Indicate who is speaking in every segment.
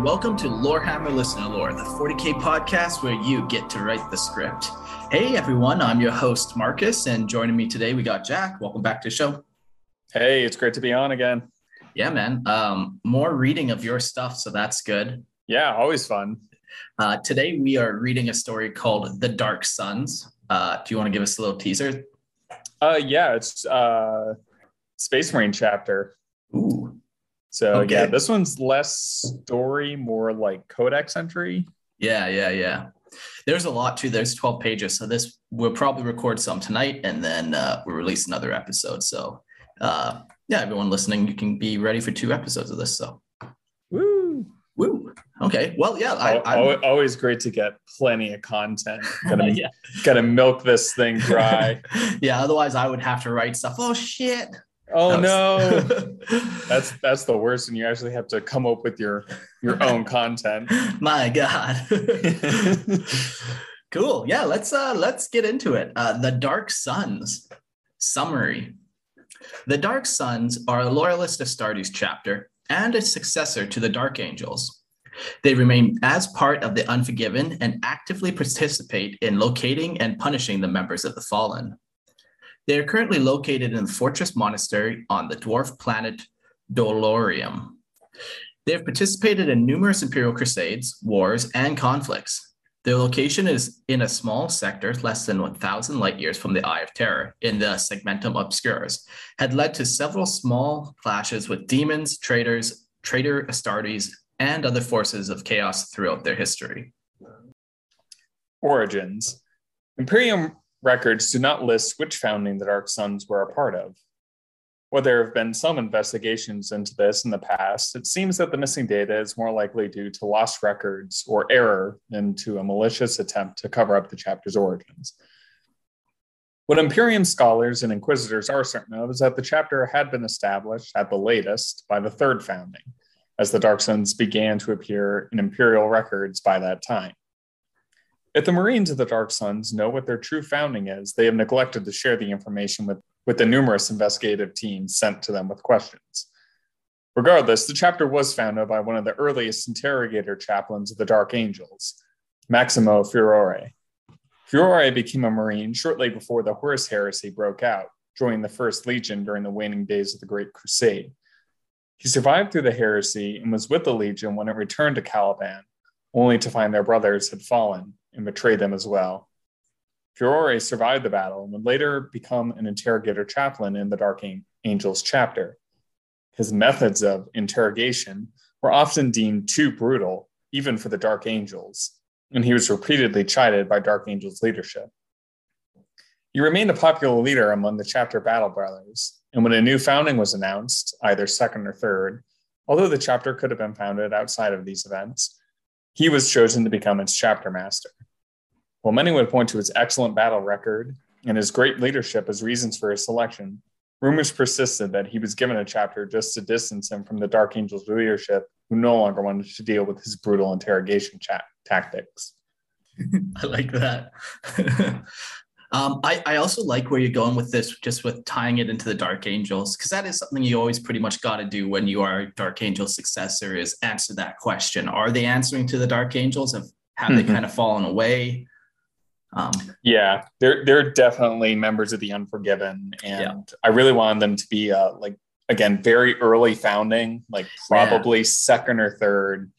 Speaker 1: And welcome to Lorehammer Listener Lore, the 40k podcast where you get to write the script. Hey everyone, I'm your host Marcus, and joining me today we got Jack. Welcome back to the show.
Speaker 2: Hey, it's great to be on again.
Speaker 1: Yeah, man. Um, more reading of your stuff, so that's good.
Speaker 2: Yeah, always fun.
Speaker 1: Uh, today we are reading a story called The Dark Suns. Uh, do you want to give us a little teaser?
Speaker 2: Uh, yeah, it's uh, Space Marine chapter.
Speaker 1: Ooh,
Speaker 2: So
Speaker 1: Okay.
Speaker 2: yeah, this one's less story, more like codex entry.
Speaker 1: Yeah, yeah, yeah. There's a lot too. There's 12 pages. So this we'll probably record some tonight and then uh, we'll release another episode. So uh, yeah, everyone listening, you can be ready for two episodes of this. So
Speaker 2: Woo!
Speaker 1: woo. Okay. Well, yeah, I, I
Speaker 2: always great to get plenty of content. Gotta,
Speaker 1: yeah.
Speaker 2: gotta milk this thing dry.
Speaker 1: yeah. Otherwise, I would have to write stuff. Oh shit.
Speaker 2: Oh no, that's that's the worst, and you actually have to come up with your your own content.
Speaker 1: My God. cool. Yeah, let's uh let's get into it. Uh the Dark Suns. Summary. The Dark Suns are a loyalist Astartes chapter and a successor to the Dark Angels. They remain as part of the Unforgiven and actively participate in locating and punishing the members of the Fallen. They are currently located in the Fortress Monastery on the dwarf planet Dolorium. They have participated in numerous Imperial crusades, wars, and conflicts. Their location is in a small sector less than 1,000 light years from the Eye of Terror in the Segmentum Obscurus, had led to several small clashes with demons, traitors, traitor Astartes, and other forces of chaos throughout their history.
Speaker 2: Origins. Imperium records do not list which founding the Dark Suns were a part of. While there have been some investigations into this in the past, it seems that the missing data is more likely due to lost records or error than to a malicious attempt to cover up the chapter's origins. What Imperium scholars and inquisitors are certain of is that the chapter had been established at the latest by the third founding, as the Dark Suns began to appear in Imperial records by that time. If the Marines of the Dark Suns know what their true founding is, they have neglected to share the information with, with the numerous investigative teams sent to them with questions. Regardless, the chapter was founded by one of the earliest interrogator chaplains of the Dark Angels, Maximo Furore. Furore became a Marine shortly before the Horus Heresy broke out, joining the First Legion during the waning days of the Great Crusade. He survived through the heresy and was with the Legion when it returned to Caliban, only to find their brothers had fallen and betray them as well. Furore survived the battle and would later become an interrogator chaplain in the Dark Angels chapter. His methods of interrogation were often deemed too brutal, even for the Dark Angels, and he was repeatedly chided by Dark Angels leadership. He remained a popular leader among the chapter battle brothers, and when a new founding was announced, either second or third, although the chapter could have been founded outside of these events, he was chosen to become its chapter master. While many would point to his excellent battle record and his great leadership as reasons for his selection, rumors persisted that he was given a chapter just to distance him from the Dark Angels leadership, who no longer wanted to deal with his brutal interrogation cha- tactics.
Speaker 1: I like that. um, I, I also like where you're going with this, just with tying it into the Dark Angels, because that is something you always pretty much got to do when you are Dark Angel successor is answer that question. Are they answering to the Dark Angels? Have, have
Speaker 2: Mhm.
Speaker 1: they kind of fallen away? Um,
Speaker 2: Yeah, they're they're definitely members of the Unforgiven, and
Speaker 1: Yeah.
Speaker 2: I really wanted them to be uh, like again very early founding, like probably second or third.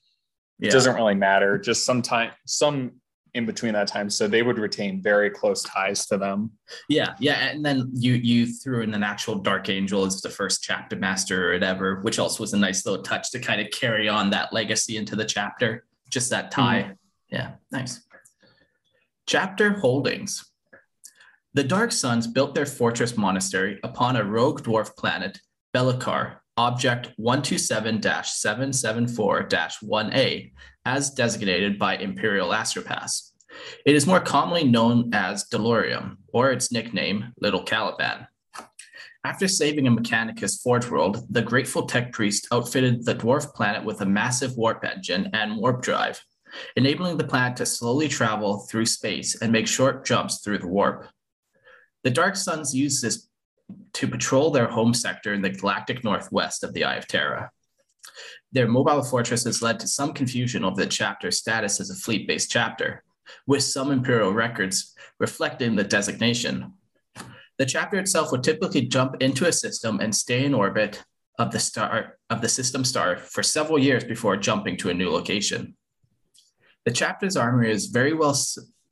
Speaker 2: It
Speaker 1: yeah.
Speaker 2: doesn't really matter. Just sometime some in between that time, so they would retain very close ties to them.
Speaker 1: Yeah, yeah, and then you you threw in an actual Dark Angel as the first chapter master or whatever, which also was a nice little touch to kind of carry on that legacy into the chapter. Just that tie. Mm-hmm. Yeah, nice. Chapter holdings. The Dark Suns built their fortress monastery upon a rogue dwarf planet, Belikar, Object 127-774-1A, as designated by Imperial Astropass. It is more commonly known as Delorium, or its nickname, Little Caliban. After saving a Mechanicus Forge World, the grateful tech priest outfitted the dwarf planet with a massive warp engine and warp drive, enabling the planet to slowly travel through space and make short jumps through the warp. The Dark Suns use this to patrol their home sector in the galactic northwest of the Eye of Terror. Their mobile fortress has led to some confusion over the chapter's status as a fleet based chapter, with some imperial records reflecting the designation. The chapter itself would typically jump into a system and stay in orbit of the star of the system star for several years before jumping to a new location. The chapter's armory is very well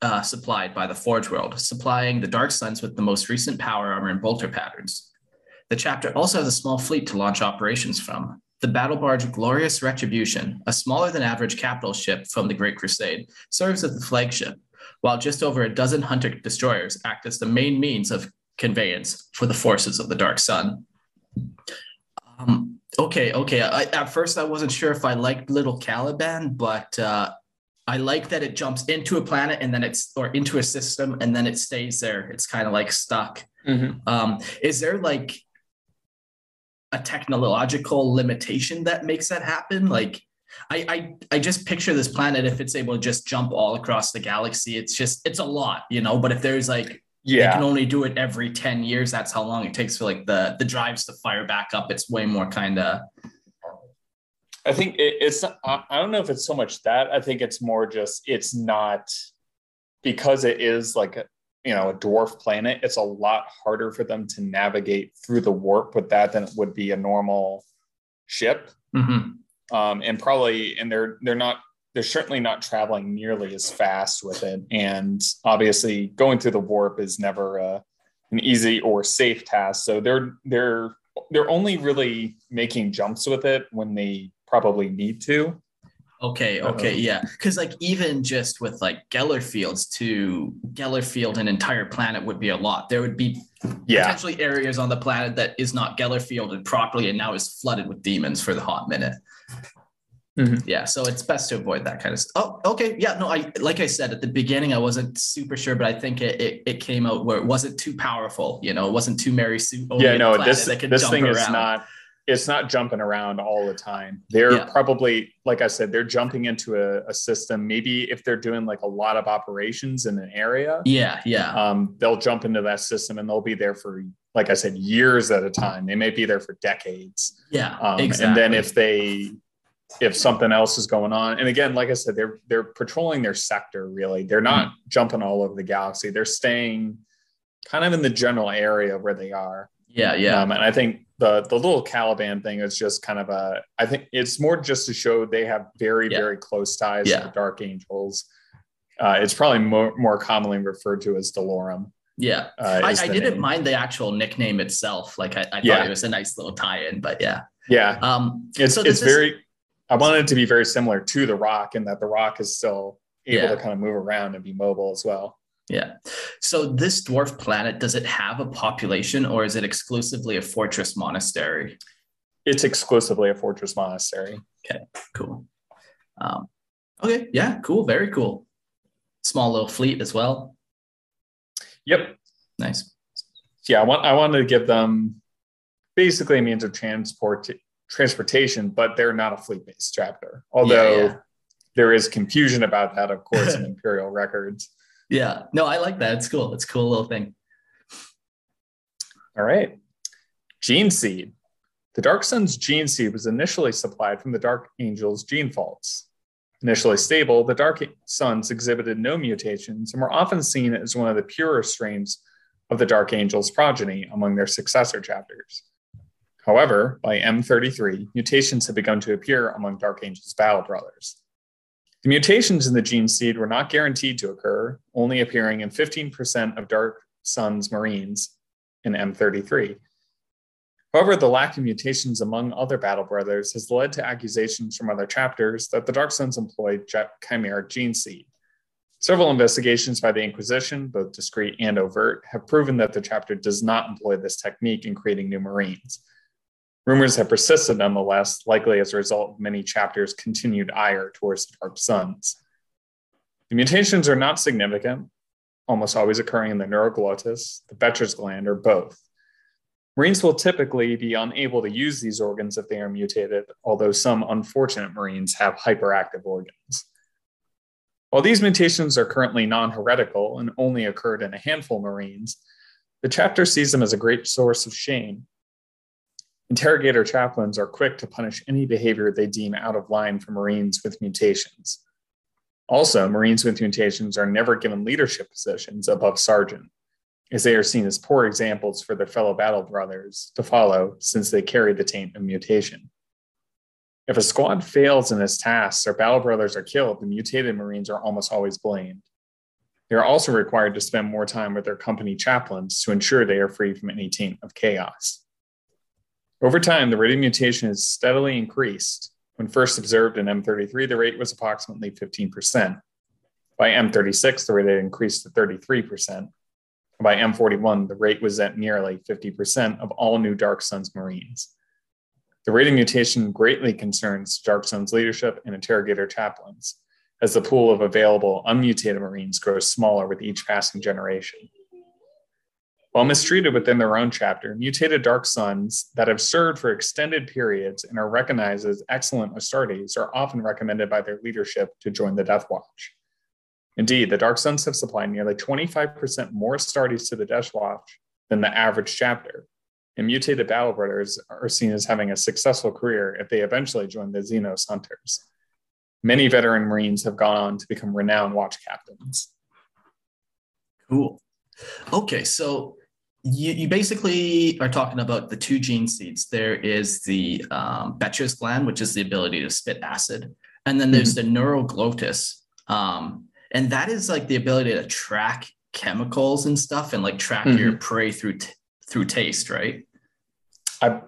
Speaker 1: uh, supplied by the Forge World, supplying the Dark Suns with the most recent power armor and bolter patterns. The chapter also has a small fleet to launch operations from. The battle barge Glorious Retribution, a smaller than average capital ship from the Great Crusade, serves as the flagship, while just over a dozen hunter destroyers act as the main means of conveyance for the forces of the Dark Sun. Um, okay, okay. I, at first, I wasn't sure if I liked Little Caliban, but uh, I like that it jumps into a planet and then it's or into a system and then it stays there. It's kind of like stuck. Mm-hmm. Um, is there like a technological limitation that makes that happen? Like, I, I I just picture this planet if it's able to just jump all across the galaxy. It's just it's a lot, you know. But if there's like yeah, you can only do it every ten years. That's how long it takes for like the the drives to fire back up. It's way more kind of
Speaker 2: I think it, it's I don't know if it's so much that I think it's more just it's not because it is like a you know a dwarf planet. It's a lot harder for them to navigate through the warp with that than it would be a normal ship. Mm-hmm. Um, and probably and they're they're not they're certainly not traveling nearly as fast with it. And obviously, going through the warp is never a, an easy or safe task. So they're they're they're only really making jumps with it when they probably need to.
Speaker 1: Okay, okay, yeah. Because like even just with like Geller fields to Geller field an entire planet would be a lot. There would be yeah. potentially areas on the planet that is not Geller fielded properly and now is flooded with demons for the hot minute. Mm-hmm. Yeah, so it's best to avoid that kind of stuff. Oh, okay. Yeah, no, I like I said at the beginning, I wasn't super sure, but I think it it, it came out where it wasn't too powerful. You know, it wasn't too Mary Sue.
Speaker 2: Yeah, no, this this thing around. is not it's not jumping around all the time. They're yeah. probably, like I said, they're jumping into a, a, system. Maybe if they're doing like a lot of operations in an area,
Speaker 1: yeah, yeah,
Speaker 2: um, they'll jump into that system and they'll be there for, like I said, years at a time. They may be there for decades.
Speaker 1: Yeah,
Speaker 2: um, exactly. And then if they, if something else is going on, and again, like I said, they're they're patrolling their sector. Really, they're not mm-hmm. jumping all over the galaxy. They're staying kind of in the general area where they are.
Speaker 1: Yeah, yeah.
Speaker 2: Um, and I think the the little Caliban thing is just kind of a I think it's more just to show they have very yeah. very close ties yeah. to the Dark Angels. Uh, it's probably more more commonly referred to as Delorum.
Speaker 1: Yeah, uh, I, I didn't name. mind the actual nickname itself. Like I, I thought yeah. it was a nice little tie-in, but yeah,
Speaker 2: yeah. Um, it's so it's very. I wanted it to be very similar to the Rock, in that the Rock is still able to kind of move around and be mobile as well.
Speaker 1: Yeah. So this dwarf planet, does it have a population or is it exclusively a fortress monastery?
Speaker 2: It's exclusively a fortress monastery.
Speaker 1: Okay, cool. Um, okay, yeah, cool, very cool. Small little fleet as well.
Speaker 2: Yep.
Speaker 1: Nice.
Speaker 2: Yeah, I want I wanted to give them basically a means of transport transportation, but they're not a fleet-based chapter. Although yeah, yeah. there is confusion about that, of course, in Imperial records.
Speaker 1: Yeah. No, I like that. It's cool. It's a cool little thing.
Speaker 2: All right. Gene seed. The Dark Sun's gene seed was initially supplied from the Dark Angel's gene vaults. Initially stable, the Dark Suns exhibited no mutations and were often seen as one of the purer strains of the Dark Angel's progeny among their successor chapters. However, by M33, mutations have begun to appear among Dark Angel's battle brothers. The mutations in the gene seed were not guaranteed to occur, only appearing in 15% of Dark Sun's Marines in M33. However, the lack of mutations among other Battle Brothers has led to accusations from other chapters that the Dark Suns employed chimeric gene seed. Several investigations by the Inquisition, both discreet and overt, have proven that the chapter does not employ this technique in creating new Marines. Rumors have persisted nonetheless, likely as a result of many chapters' continued ire towards Dark Suns. The mutations are not significant, almost always occurring in the neuroglottis, the Betcher's gland, or both. Marines will typically be unable to use these organs if they are mutated, although some unfortunate Marines have hyperactive organs. While these mutations are currently non heretical and only occurred in a handful of Marines, the chapter sees them as a great source of shame. Interrogator chaplains are quick to punish any behavior they deem out of line for Marines with mutations. Also, Marines with mutations are never given leadership positions above sergeant as they are seen as poor examples for their fellow battle brothers to follow since they carry the taint of mutation. If a squad fails in its tasks or battle brothers are killed, the mutated Marines are almost always blamed. They are also required to spend more time with their company chaplains to ensure they are free from any taint of chaos. Over time, the rate of mutation has steadily increased. When first observed in M33, the rate was approximately 15%. By M36, the rate had increased to 33%. By M41, the rate was at nearly 50% of all new Dark Suns Marines. The rate of mutation greatly concerns Dark Suns leadership and interrogator chaplains, as the pool of available unmutated Marines grows smaller with each passing generation. While mistreated within their own chapter, mutated Dark Suns that have served for extended periods and are recognized as excellent Astartes are often recommended by their leadership to join the Death Watch. Indeed, the Dark Suns have supplied nearly 25% more Astartes to the Death Watch than the average chapter, and mutated battle brothers are seen as having a successful career if they eventually join the Xenos Hunters. Many veteran Marines have gone on to become renowned watch captains.
Speaker 1: Cool. Okay, so you, you basically are talking about the two gene seeds. There is the um, Betcher's gland, which is the ability to spit acid, and then there's mm-hmm. the neuroglottis, um, and that is like the ability to track chemicals and stuff and like track mm-hmm. your prey through t- through taste right
Speaker 2: i,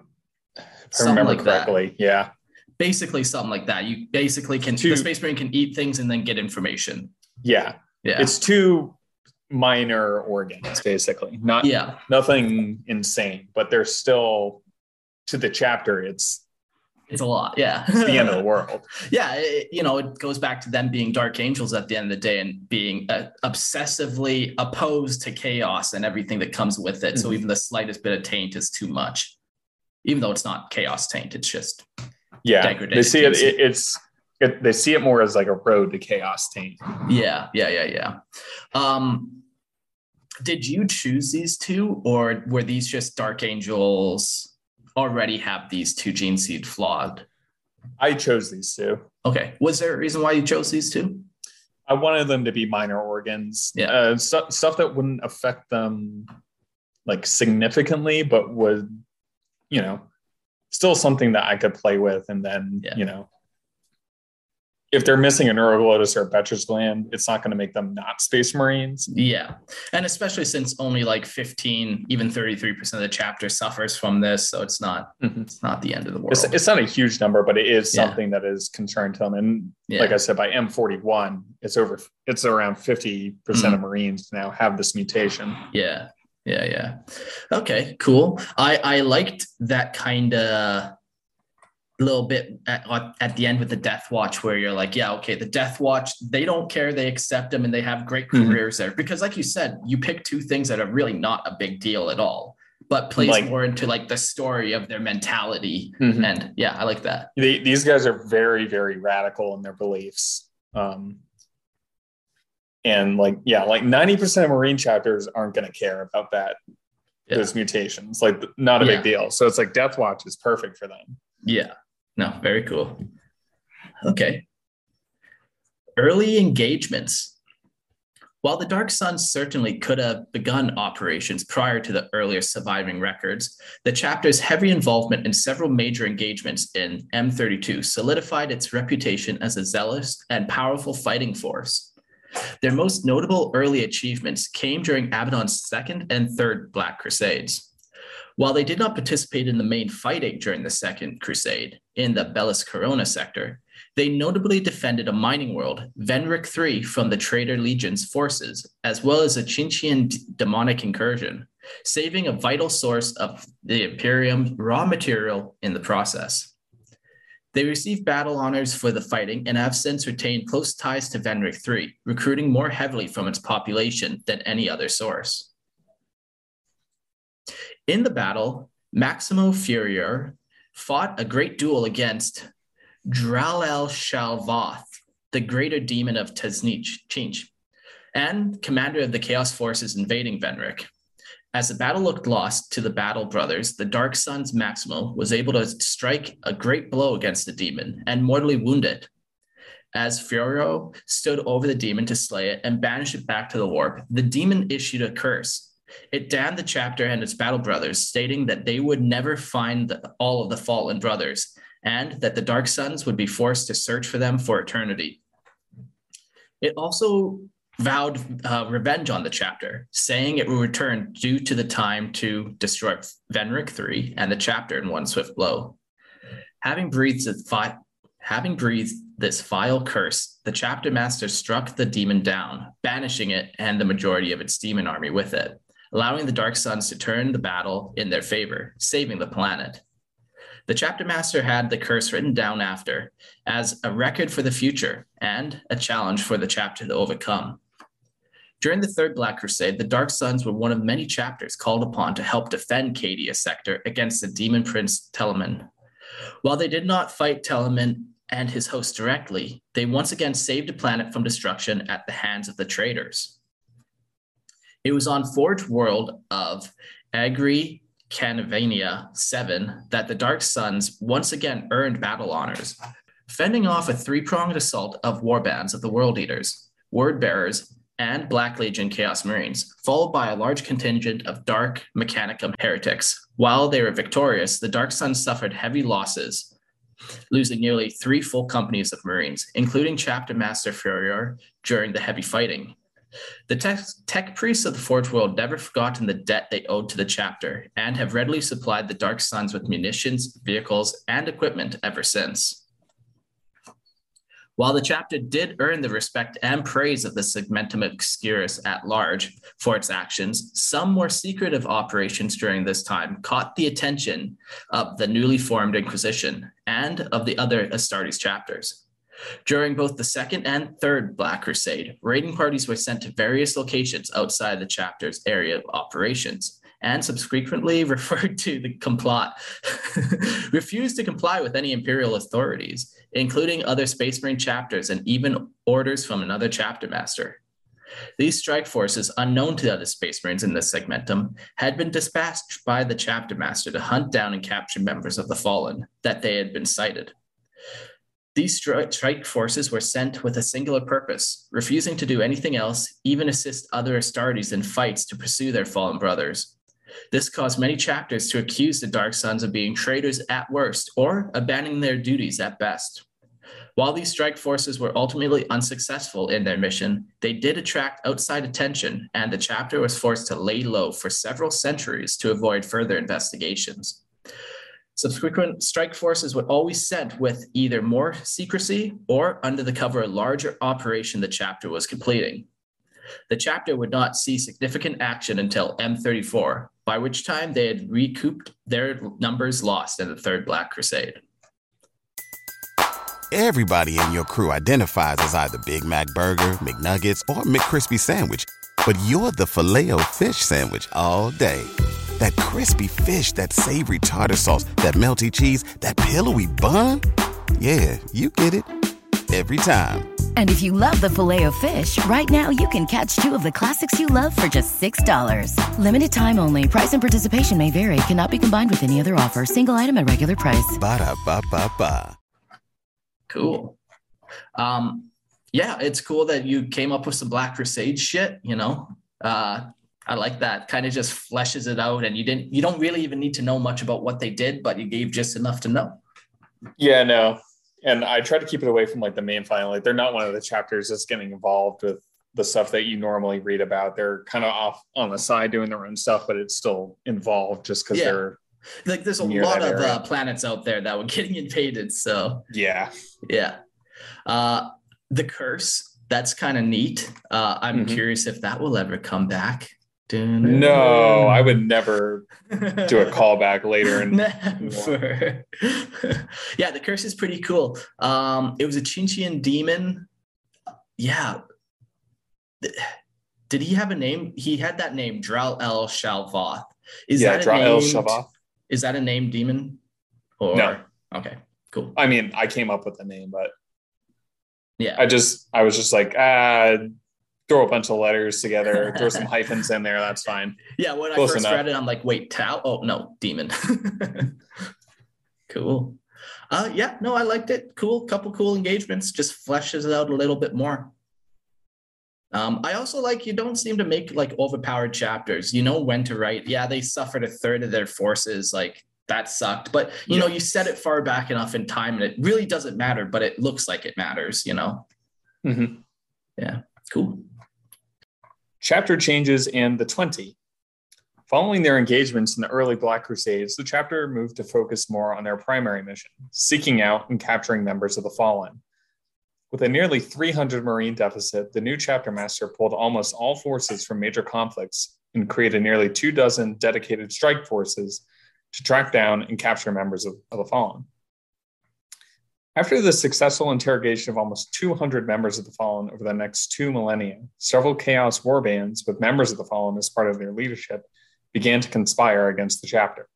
Speaker 2: remember like correctly that. yeah
Speaker 1: basically something like that you basically can two, the space marine can eat things and then get information
Speaker 2: yeah yeah it's two minor organs basically not yeah nothing insane but they're still to the chapter it's
Speaker 1: it's a lot. Yeah.
Speaker 2: it's the end of the world.
Speaker 1: yeah. It, you know, it goes back to them being dark angels at the end of the day and being uh, obsessively opposed to chaos and everything that comes with it. Mm-hmm. So even the slightest bit of taint is too much, even though it's not chaos taint. It's just,
Speaker 2: yeah, they see it, it, it's, it, they see it more as like a road to chaos taint.
Speaker 1: Yeah. Yeah. Yeah. Yeah. Um, did you choose these two or were these just dark angels already have these two gene seed flawed?
Speaker 2: I chose these two.
Speaker 1: Okay. Was there a reason why you chose these two?
Speaker 2: I wanted them to be minor organs. Yeah. Uh, stuff that wouldn't affect them like significantly, but would, you know, still something that I could play with and then, yeah. you know, if they're missing a neuroglottis or a Betcher's gland, it's not going to make them not space marines.
Speaker 1: Yeah. And especially since only like 15, even 33% of the chapter suffers from this. So it's not, mm-hmm. it's not the end of the world.
Speaker 2: It's, it's, not a huge number, but it is something yeah. that is concerned to them. And yeah. like I said, by M41, it's over, it's around 50% mm-hmm. of Marines now have this mutation.
Speaker 1: Yeah. Yeah. Yeah. Okay, cool. I, I liked that kind of, little bit at, at, the end with the death watch where you're like yeah okay the death watch they don't care they accept them and they have great mm-hmm. careers mm-hmm. there because like you said you pick two things that are really not a big deal at all but plays like, more into like the story of their mentality mm-hmm. and yeah i like that
Speaker 2: they, these guys are very very radical in their beliefs um and like yeah like 90% of marine chapters aren't going to care about that yeah. those mutations like not a yeah. big deal so it's like death watch is perfect for them
Speaker 1: yeah no, very cool. Okay. Early engagements. While the Dark Sun certainly could have begun operations prior to the earlier surviving records, the chapter's heavy involvement in several major engagements in M32 solidified its reputation as a zealous and powerful fighting force. Their most notable early achievements came during Abaddon's second and third Black Crusades. While they did not participate in the main fighting during the Second Crusade in the Bellis Corona sector, they notably defended a mining world, Venric III, from the Traitor Legion's forces, as well as a Tzeentchian demonic incursion, saving a vital source of the Imperium raw material in the process. They received battle honors for the fighting and have since retained close ties to Venric III, recruiting more heavily from its population than any other source. In the battle, Maximo Furior fought a great duel against Dralel Shalvoth, the greater demon of Tzeentch, and commander of the Chaos forces invading Venric. As the battle looked lost to the Battle Brothers, the Dark Suns Maximo was able to strike a great blow against the demon and mortally wound it. As Furio stood over the demon to slay it and banish it back to the warp, the demon issued a curse. It damned the chapter and its battle brothers, stating that they would never find the, all of the fallen brothers and that the Dark Suns would be forced to search for them for eternity. It also vowed uh, revenge on the chapter, saying it will return due to the time to destroy Venric III and the chapter in one swift blow. Having breathed, fi- having breathed this vile curse, the chapter master struck the demon down, banishing it and the majority of its demon army with it, allowing the Dark Suns to turn the battle in their favor, saving the planet. The chapter master had the curse written down after as a record for the future and a challenge for the chapter to overcome. During the Third Black Crusade, the Dark Suns were one of many chapters called upon to help defend Cadia sector against the demon prince Telamon. While they did not fight Telamon and his host directly, they once again saved the planet from destruction at the hands of the traitors. It was on Forge World of Agri Canavania 7 that the Dark Suns once again earned battle honors, fending off a three pronged assault of warbands of the World Eaters, Word Bearers, and Black Legion Chaos Marines, followed by a large contingent of Dark Mechanicum heretics. While they were victorious, the Dark Suns suffered heavy losses, losing nearly three full companies of Marines, including Chapter Master Furior during the heavy fighting. The tech, tech, priests of the Forge World never forgotten the debt they owed to the chapter and have readily supplied the Dark Suns with munitions, vehicles, and equipment ever since. While the chapter did earn the respect and praise of the Segmentum Obscurus at large for its actions, some more secretive operations during this time caught the attention of the newly formed Inquisition and of the other Astartes chapters. During both the second and third Black Crusade, raiding parties were sent to various locations outside the chapter's area of operations and subsequently referred to the complot, refused to comply with any imperial authorities, including other Space Marine chapters and even orders from another chapter master. These strike forces, unknown to the other Space Marines in the segmentum, had been dispatched by the chapter master to hunt down and capture members of the Fallen that they had been sighted. These strike forces were sent with a singular purpose, refusing to do anything else, even assist other Astartes in fights to pursue their fallen brothers. This caused many chapters to accuse the Dark Suns of being traitors at worst or abandoning their duties at best. While these strike forces were ultimately unsuccessful in their mission, they did attract outside attention, and the chapter was forced to lay low for several centuries to avoid further investigations. Subsequent strike forces were always sent with either more secrecy or under the cover of a larger operation the chapter was completing. The chapter would not see significant action until M34, by which time they had recouped their numbers lost in the Third Black Crusade.
Speaker 3: Everybody in your crew identifies as either Big Mac Burger, McNuggets, or McCrispy Sandwich, but you're the Filet-O-Fish Sandwich all day that crispy fish, that savory tartar sauce, that melty cheese, that pillowy bun. Yeah, you get it every time.
Speaker 4: And if you love the filet of fish, right now you can catch two of the classics you love for just $6. Limited time only. Price and participation may vary. Cannot be combined with any other offer. Single item at regular price.
Speaker 3: Ba da ba ba ba.
Speaker 1: Cool. Um, yeah, it's cool that you came up with some Black Crusade shit. You know, uh, I like that. Kind of just fleshes it out, and you didn't. You don't really even need to know much about what they did, but you gave just enough to know.
Speaker 2: Yeah, no, and I try to keep it away from like the main final. Like they're not one of the chapters that's getting involved with the stuff that you normally read about. They're kind of off on the side doing their own stuff, but it's still involved just because
Speaker 1: Yeah.
Speaker 2: they're
Speaker 1: Like there's a lot of uh, planets out there that were getting invaded. So
Speaker 2: yeah.
Speaker 1: yeah, uh, the curse. That's kind of neat. Uh, I'm
Speaker 2: Mhm.
Speaker 1: curious if that will ever come back.
Speaker 2: No, I would never do a callback later. And
Speaker 1: yeah, the curse is pretty cool. Um, it was a Tzeentchian demon. Yeah. Did he have a name? He had that name, Drell El Shalvoth. Is
Speaker 2: yeah,
Speaker 1: that a
Speaker 2: draw El Shavath.
Speaker 1: Is that a named demon? Or
Speaker 2: No.
Speaker 1: okay, cool.
Speaker 2: I mean, I came up with the name, but
Speaker 1: Yeah.
Speaker 2: I just I was just like, ah, throw a bunch of letters together, throw some hyphens in there. That's fine.
Speaker 1: Yeah, when I first
Speaker 2: enough.
Speaker 1: read it, I'm like, wait, Tau? Oh no, demon. cool. Uh yeah, no, I liked it. Cool, couple cool engagements, just fleshes it out a little bit more. Um, I also like you don't seem to make like overpowered chapters. You know when to write. Yeah, they suffered a third of their forces, like that sucked. But you know, you set it far back enough in time and it really doesn't matter, but it looks like it matters, you know.
Speaker 2: Mhm.
Speaker 1: Yeah, cool.
Speaker 2: Chapter changes in the 20. Following their engagements in the early Black Crusades, the chapter moved to focus more on their primary mission, seeking out and capturing members of the Fallen. With a nearly 300 Marine deficit, the new chapter master pulled almost all forces from major conflicts and created nearly two dozen dedicated strike forces to track down and capture members of, of the Fallen. After the successful interrogation of almost 200 members of the Fallen over the next two millennia, several Chaos warbands with members of the Fallen as part of their leadership began to conspire against the chapter.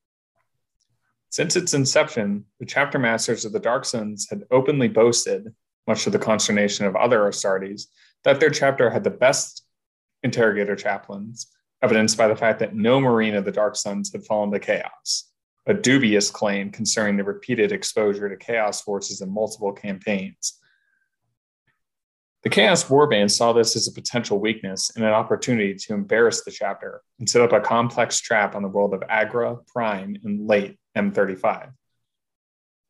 Speaker 2: Since its inception, the chapter masters of the Dark Suns had openly boasted, much to the consternation of other Astartes, that their chapter had the best interrogator chaplains, evidenced by the fact that no Marine of the Dark Suns had fallen to chaos, a dubious claim concerning the repeated exposure to chaos forces in multiple campaigns. The Chaos Warband saw this as a potential weakness and an opportunity to embarrass the chapter and set up a complex trap on the world of Agra, Prime, and late M35.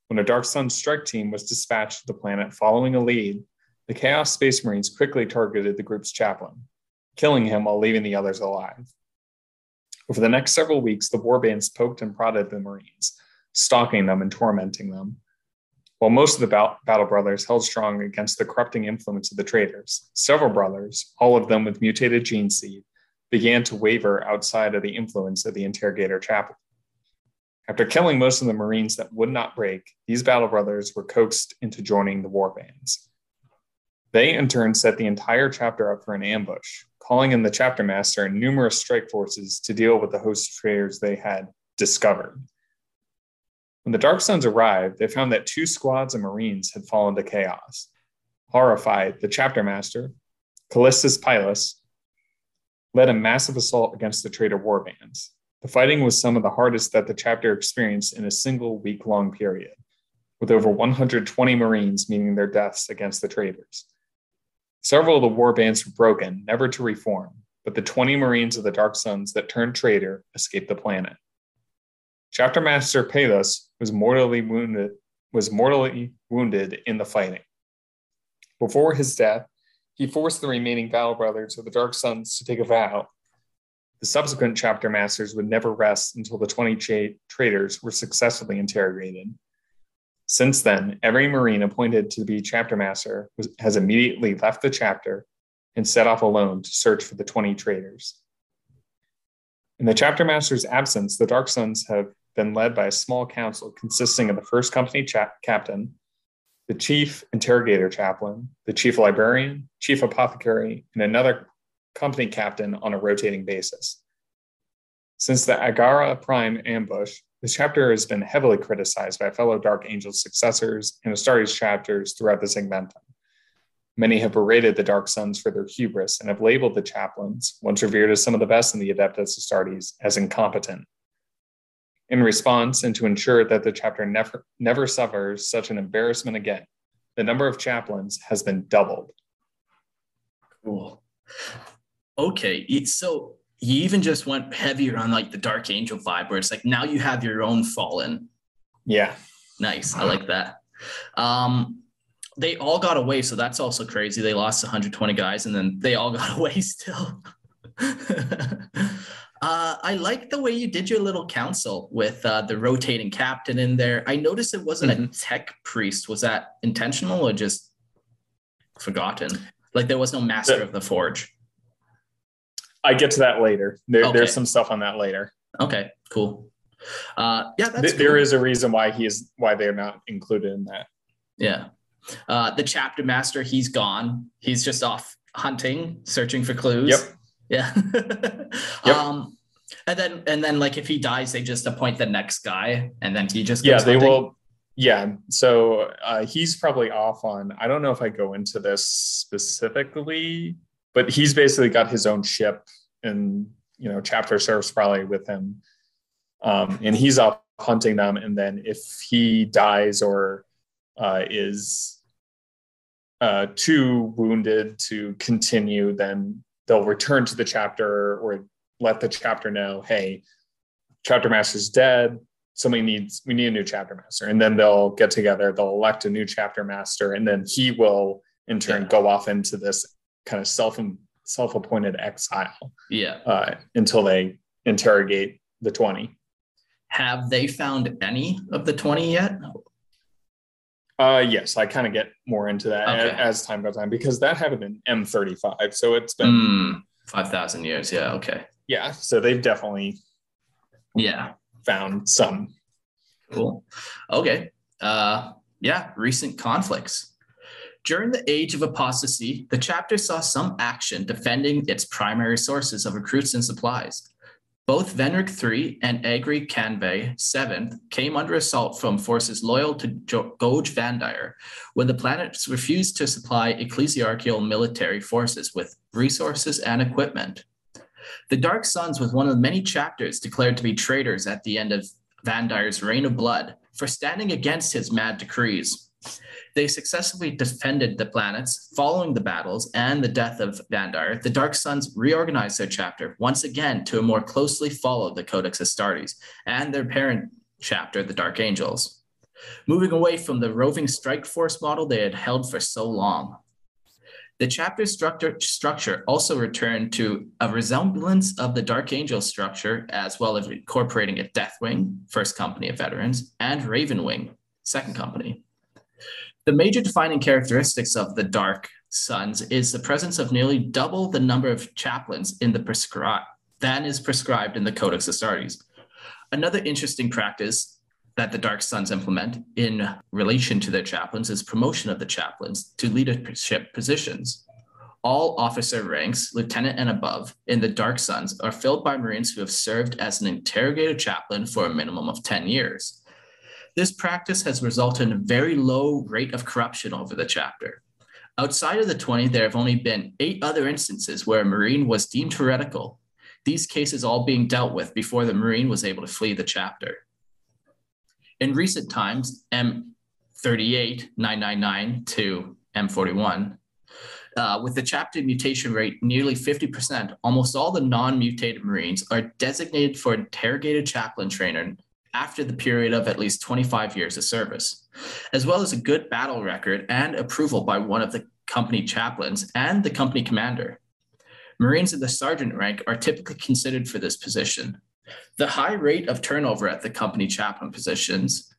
Speaker 2: When a Dark Sun strike team was dispatched to the planet following a lead, the Chaos Space Marines quickly targeted the group's chaplain, killing him while leaving the others alive. Over the next several weeks, the warbands poked and prodded the Marines, stalking them and tormenting them. While most of the Bat- Battle Brothers held strong against the corrupting influence of the traitors, several brothers, all of them with mutated gene seed, began to waver outside of the influence of the interrogator chapel. After killing most of the Marines that would not break, these Battle Brothers were coaxed into joining the warbands. They, in turn, set the entire chapter up for an ambush, calling in the chapter master and numerous strike forces to deal with the host traitors they had discovered. When the Dark Suns arrived, they found that two squads of Marines had fallen to chaos. Horrified, the chapter master, Callistus Pilus, led a massive assault against the traitor warbands. The fighting was some of the hardest that the chapter experienced in a single week long period, with over 120 Marines meeting their deaths against the traitors. Several of the war bands were broken, never to reform, but the 20 Marines of the Dark Suns that turned traitor escaped the planet. Chapter Master Palus was mortally wounded was mortally wounded in the fighting. Before his death, he forced the remaining battle brothers of the Dark Suns to take a vow. The subsequent chapter masters would never rest until the 20 cha- traitors were successfully interrogated. Since then, every Marine appointed to be chapter master was, has immediately left the chapter and set off alone to search for the 20 traitors. In the chapter master's absence, the Dark Suns have been led by a small council consisting of the first company cha- captain, the chief interrogator chaplain, the chief librarian, chief apothecary, and another company captain on a rotating basis. Since the Agara Prime ambush, the chapter has been heavily criticized by fellow Dark Angels successors and Astartes chapters throughout the Segmentum. Many have berated the Dark Suns for their hubris and have labeled the chaplains, once revered as some of the best in the Adeptus Astartes, as incompetent. In response, and to ensure that the chapter never, never suffers such an embarrassment again, the number of chaplains has been doubled.
Speaker 1: Cool. Okay, so you even just went heavier on like the Dark Angel vibe, where it's like now you have your own fallen.
Speaker 2: Yeah.
Speaker 1: Nice. I like that. Um, they all got away, so that's also crazy. They lost 120 guys, and then they all got away still. Uh, I like the way you did your little council with uh, the rotating captain in there. I noticed it wasn't mm-hmm. a tech priest. Was that intentional or just forgotten? Like there was no master the, of the forge.
Speaker 2: I get to that later. There, okay. There's some stuff on that later.
Speaker 1: Okay, cool. Uh, yeah,
Speaker 2: Th- cool. there is a reason why he is why they're not included in that.
Speaker 1: Yeah, uh, the chapter master, he's gone. He's just off hunting, searching for clues.
Speaker 2: Yep.
Speaker 1: Yeah. yep. Um, and then and then like if he dies, they just appoint the next guy, and then he just
Speaker 2: yeah they hunting. will yeah. So uh, he's probably off on. I don't know if I go into this specifically, but he's basically got his own ship, and you know, chapter serves probably with him, um, and he's off hunting them. And then if he dies or uh, is uh, too wounded to continue, then they'll return to the chapter or let the chapter know, hey, chapter master's dead. Somebody needs, we need a new chapter master. And then they'll get together, they'll elect a new chapter master, and then he will in turn yeah. go off into this kind of self self-appointed exile.
Speaker 1: Yeah.
Speaker 2: Uh, until they interrogate the 20.
Speaker 1: Have they found any of the 20 yet?
Speaker 2: Uh, yes, I kind of get more into that okay. as, time goes on because that happened in M35. So it's been
Speaker 1: mm, 5,000 years. Yeah. Okay.
Speaker 2: Yeah. So they've definitely
Speaker 1: yeah
Speaker 2: found some.
Speaker 1: Cool. Okay. Uh, yeah. Recent conflicts. During the age of apostasy, the chapter saw some action defending its primary sources of recruits and supplies. Both Venric III and Agri Canve VII came under assault from forces loyal to Goge Vandire when the planets refused to supply ecclesiarchal military forces with resources and equipment. The Dark Suns was one of many chapters declared to be traitors at the end of Vandire's reign of blood for standing against his mad decrees. They successfully defended the planets following the battles and the death of Vandire. The Dark Suns reorganized their chapter once again to more closely follow the Codex Astartes and their parent chapter, the Dark Angels, moving away from the roving strike force model they had held for so long. The chapter structure, structure also returned to a resemblance of the Dark Angel structure, as well as incorporating a Deathwing, first company of veterans, and Ravenwing, second company. The major defining characteristics of the Dark Suns is the presence of nearly double the number of chaplains in the prescribed than is prescribed in the Codex Astartes. Another interesting practice that the Dark Suns implement in relation to their chaplains is promotion of the chaplains to leadership positions. All officer ranks, lieutenant and above, in the Dark Suns are filled by Marines who have served as an interrogator chaplain for a minimum of 10 years. This practice has resulted in a very low rate of corruption over the chapter. Outside of the 20, there have only been eight other instances where a Marine was deemed heretical, these cases all being dealt with before the Marine was able to flee the chapter. In recent times, M38999 to M41, uh, with the chapter mutation rate nearly 50%, almost all the non mutated Marines are designated for interrogated chaplain training after the period of at least 25 years of service, as well as a good battle record and approval by one of the company chaplains and the company commander. Marines of the sergeant rank are typically considered for this position. The high rate of turnover at the company chaplain positions,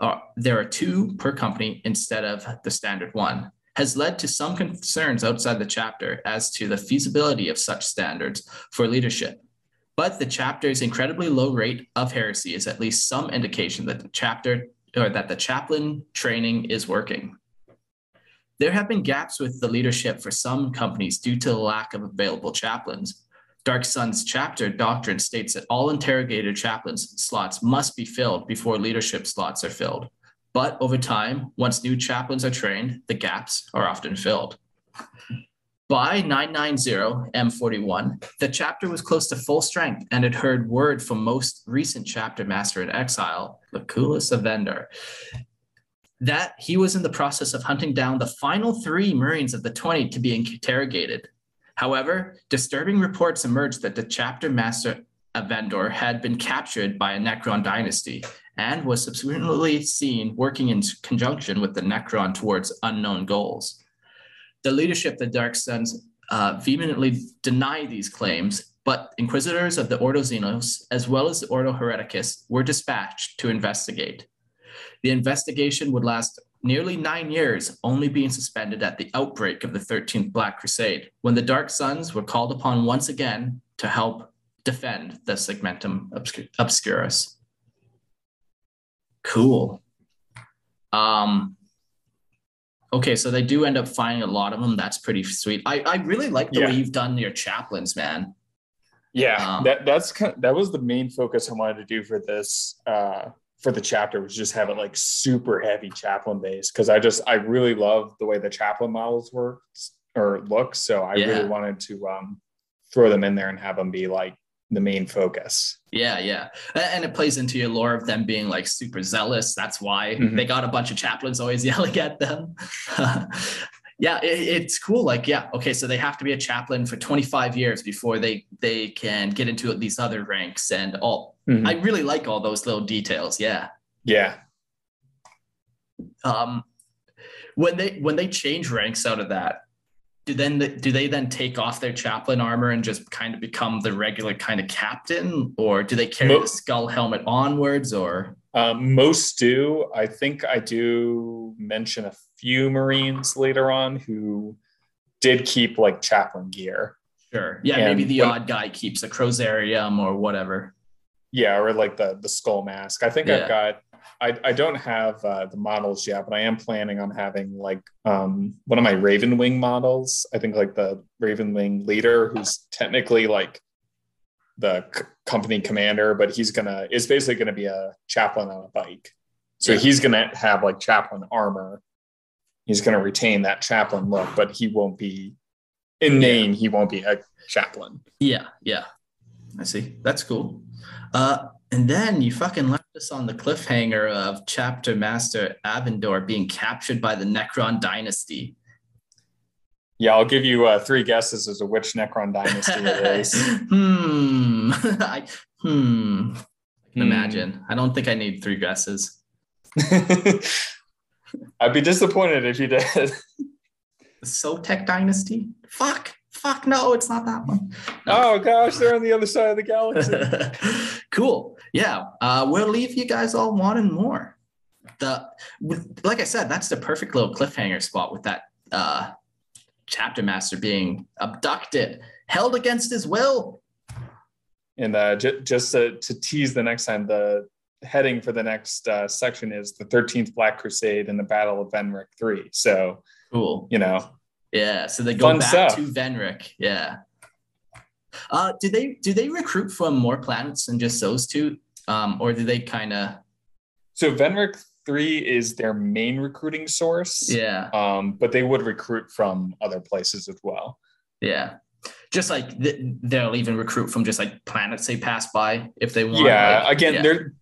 Speaker 1: uh, there are two per company instead of the standard one, has led to some concerns outside the chapter as to the feasibility of such standards for leadership. But the chapter's incredibly low rate of heresy is at least some indication that the chapter or that the chaplain training is working. There have been gaps with the leadership for some companies due to the lack of available chaplains. Dark Sun's chapter doctrine states that all interrogated chaplains slots must be filled before leadership slots are filled. But over time, once new chaplains are trained, the gaps are often filled. By 990 M41, the chapter was close to full strength and had heard word from most recent chapter master in exile, Lucullus of Vendor, that he was in the process of hunting down the final three Marines of the 20 to be interrogated. However, disturbing reports emerged that the chapter master Avendor had been captured by a Necron dynasty and was subsequently seen working in conjunction with the Necron towards unknown goals. The leadership of the Dark Suns uh, vehemently deny these claims, but inquisitors of the Ordo Xenos, as well as the Ordo Hereticus, were dispatched to investigate. The investigation would last nearly nine years, only being suspended at the outbreak of the 13th Black Crusade, when the Dark Suns were called upon once again to help defend the Segmentum Obscurus. Cool. Um, okay, so they do end up finding a lot of them. That's pretty sweet. I, I really like the
Speaker 2: Yeah.
Speaker 1: way you've done your chaplains, man.
Speaker 2: Yeah,
Speaker 1: Um,
Speaker 2: that that's kind that was the main focus I wanted to do for this uh for the chapter was just have it like super heavy chaplain base because I just I really love the way the chaplain models work or look. So I
Speaker 1: Yeah.
Speaker 2: really wanted to um throw them in there and have them be like the main focus.
Speaker 1: Yeah, yeah. And it plays into your lore of them being like super zealous. That's why
Speaker 2: Mhm.
Speaker 1: they got a bunch of chaplains always yelling at them. yeah, it, it's cool. Like, yeah, okay, so they have to be a chaplain for 25 years before they they can get into these other ranks and all.
Speaker 2: Mhm.
Speaker 1: I really like all those little details. Yeah.
Speaker 2: Yeah.
Speaker 1: Um, when they when they change ranks out of that, do then do they then take off their chaplain armor and just kind of become the regular kind of captain, or do they carry
Speaker 2: Mo-
Speaker 1: the skull helmet onwards, or
Speaker 2: Um, most do. I think I do mention a few Marines later on who did keep like chaplain gear.
Speaker 1: sure, yeah,
Speaker 2: And
Speaker 1: maybe the
Speaker 2: when-
Speaker 1: odd guy keeps a crozarium or whatever.
Speaker 2: Yeah, or like the the skull mask. I think
Speaker 1: Yeah.
Speaker 2: I've got. I I don't have uh, the models yet, but I am planning on having like um one of my Raven Wing models. I think like the Raven Wing leader, who's technically like the c- company commander, but he's gonna is basically gonna be a chaplain on a bike. So
Speaker 1: Yeah.
Speaker 2: he's gonna have like chaplain armor. He's gonna retain that chaplain look, but he won't be in name. He won't be a chaplain.
Speaker 1: Yeah, yeah, I see. That's cool. Uh, and then you fucking left us on the cliffhanger of Chapter Master Avendor being captured by the Necron Dynasty.
Speaker 2: Yeah, I'll give you uh, three guesses as to which Necron dynasty it is.
Speaker 1: hmm. I, hmm. I can
Speaker 2: Hmm.
Speaker 1: imagine. I don't think I need three guesses.
Speaker 2: I'd be disappointed if you did.
Speaker 1: The Sautekh Dynasty? Fuck. Fuck. No, it's not that one.
Speaker 2: Oh gosh, they're on the other side of the galaxy.
Speaker 1: cool. Yeah. Uh, we'll leave you guys all wanting more. The like I said, that's the perfect little cliffhanger spot with that uh, chapter master being abducted, held against his will.
Speaker 2: And uh, j- just to, to tease the next time, the heading for the next uh, section is the 13th Black Crusade and the Battle of Venric 3. So,
Speaker 1: Cool.
Speaker 2: you know,
Speaker 1: Yeah. So they go
Speaker 2: Fun
Speaker 1: back
Speaker 2: stuff.
Speaker 1: to Venric. Yeah. Uh, do they do they recruit from more planets than just those two, um, or do they kind of?
Speaker 2: so Venric 3 is their main recruiting source.
Speaker 1: Yeah.
Speaker 2: Um, but they would recruit from other places as well.
Speaker 1: Yeah. Just like th- they'll even recruit from just like planets they pass by if they want.
Speaker 2: yeah
Speaker 1: like-
Speaker 2: again
Speaker 1: yeah.
Speaker 2: they're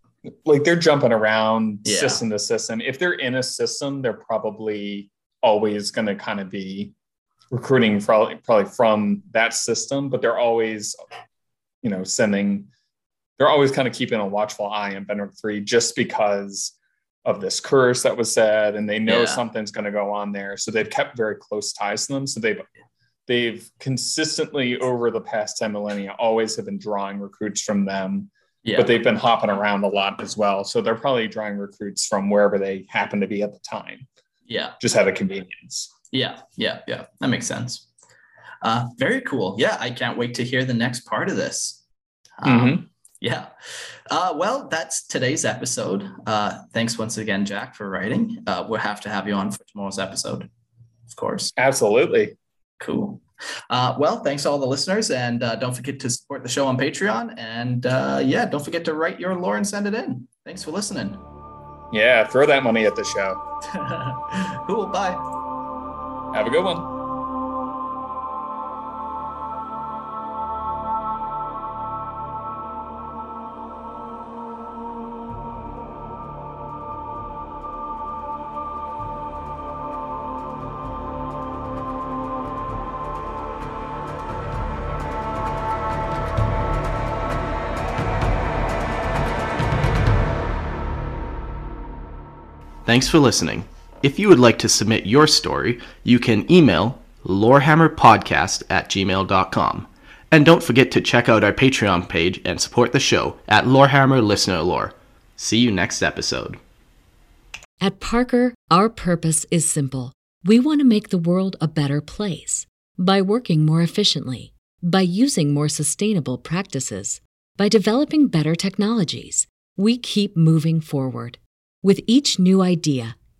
Speaker 2: like they're jumping around
Speaker 1: Yeah.
Speaker 2: system to system if they're in a system they're probably always going to kind of be recruiting probably probably from that system but they're always you know sending they're always kind of keeping a watchful eye on Venric 3 just because of this curse that was said and they know
Speaker 1: Yeah.
Speaker 2: something's going to go on there so they've kept very close ties to them so they've they've consistently over the past 10 millennia always have been drawing recruits from them
Speaker 1: yeah.
Speaker 2: but they've been hopping around a lot as well. So they're probably drawing recruits from wherever they happen to be at the time,
Speaker 1: yeah.
Speaker 2: just out of convenience.
Speaker 1: Yeah. Yeah. Yeah. That makes sense. Uh, very cool. Yeah. I can't wait to hear the next part of this. Um,
Speaker 2: Mhm.
Speaker 1: Yeah. Uh, well, that's today's episode. Uh, thanks once again, Jack, for writing. Uh, we'll have to have you on for tomorrow's episode, of course.
Speaker 2: Absolutely.
Speaker 1: Cool. Uh, well, thanks to all the listeners, and uh, don't forget to support the show on Patreon. And uh, yeah, don't forget to write your lore and send it in. Thanks for listening.
Speaker 2: Yeah, throw that money at the show.
Speaker 1: cool. Bye.
Speaker 2: Have a good one.
Speaker 1: Thanks for listening. If you would like to submit your story, you can email lorehammerpodcast at gmail.com. And don't forget to check out our Patreon page and support the show at Lorehammer Listener Lore. See you next episode.
Speaker 5: At Parker, our purpose is simple. We want to make the world a better place by working more efficiently, by using more sustainable practices, by developing better technologies. We keep moving forward. With each new idea,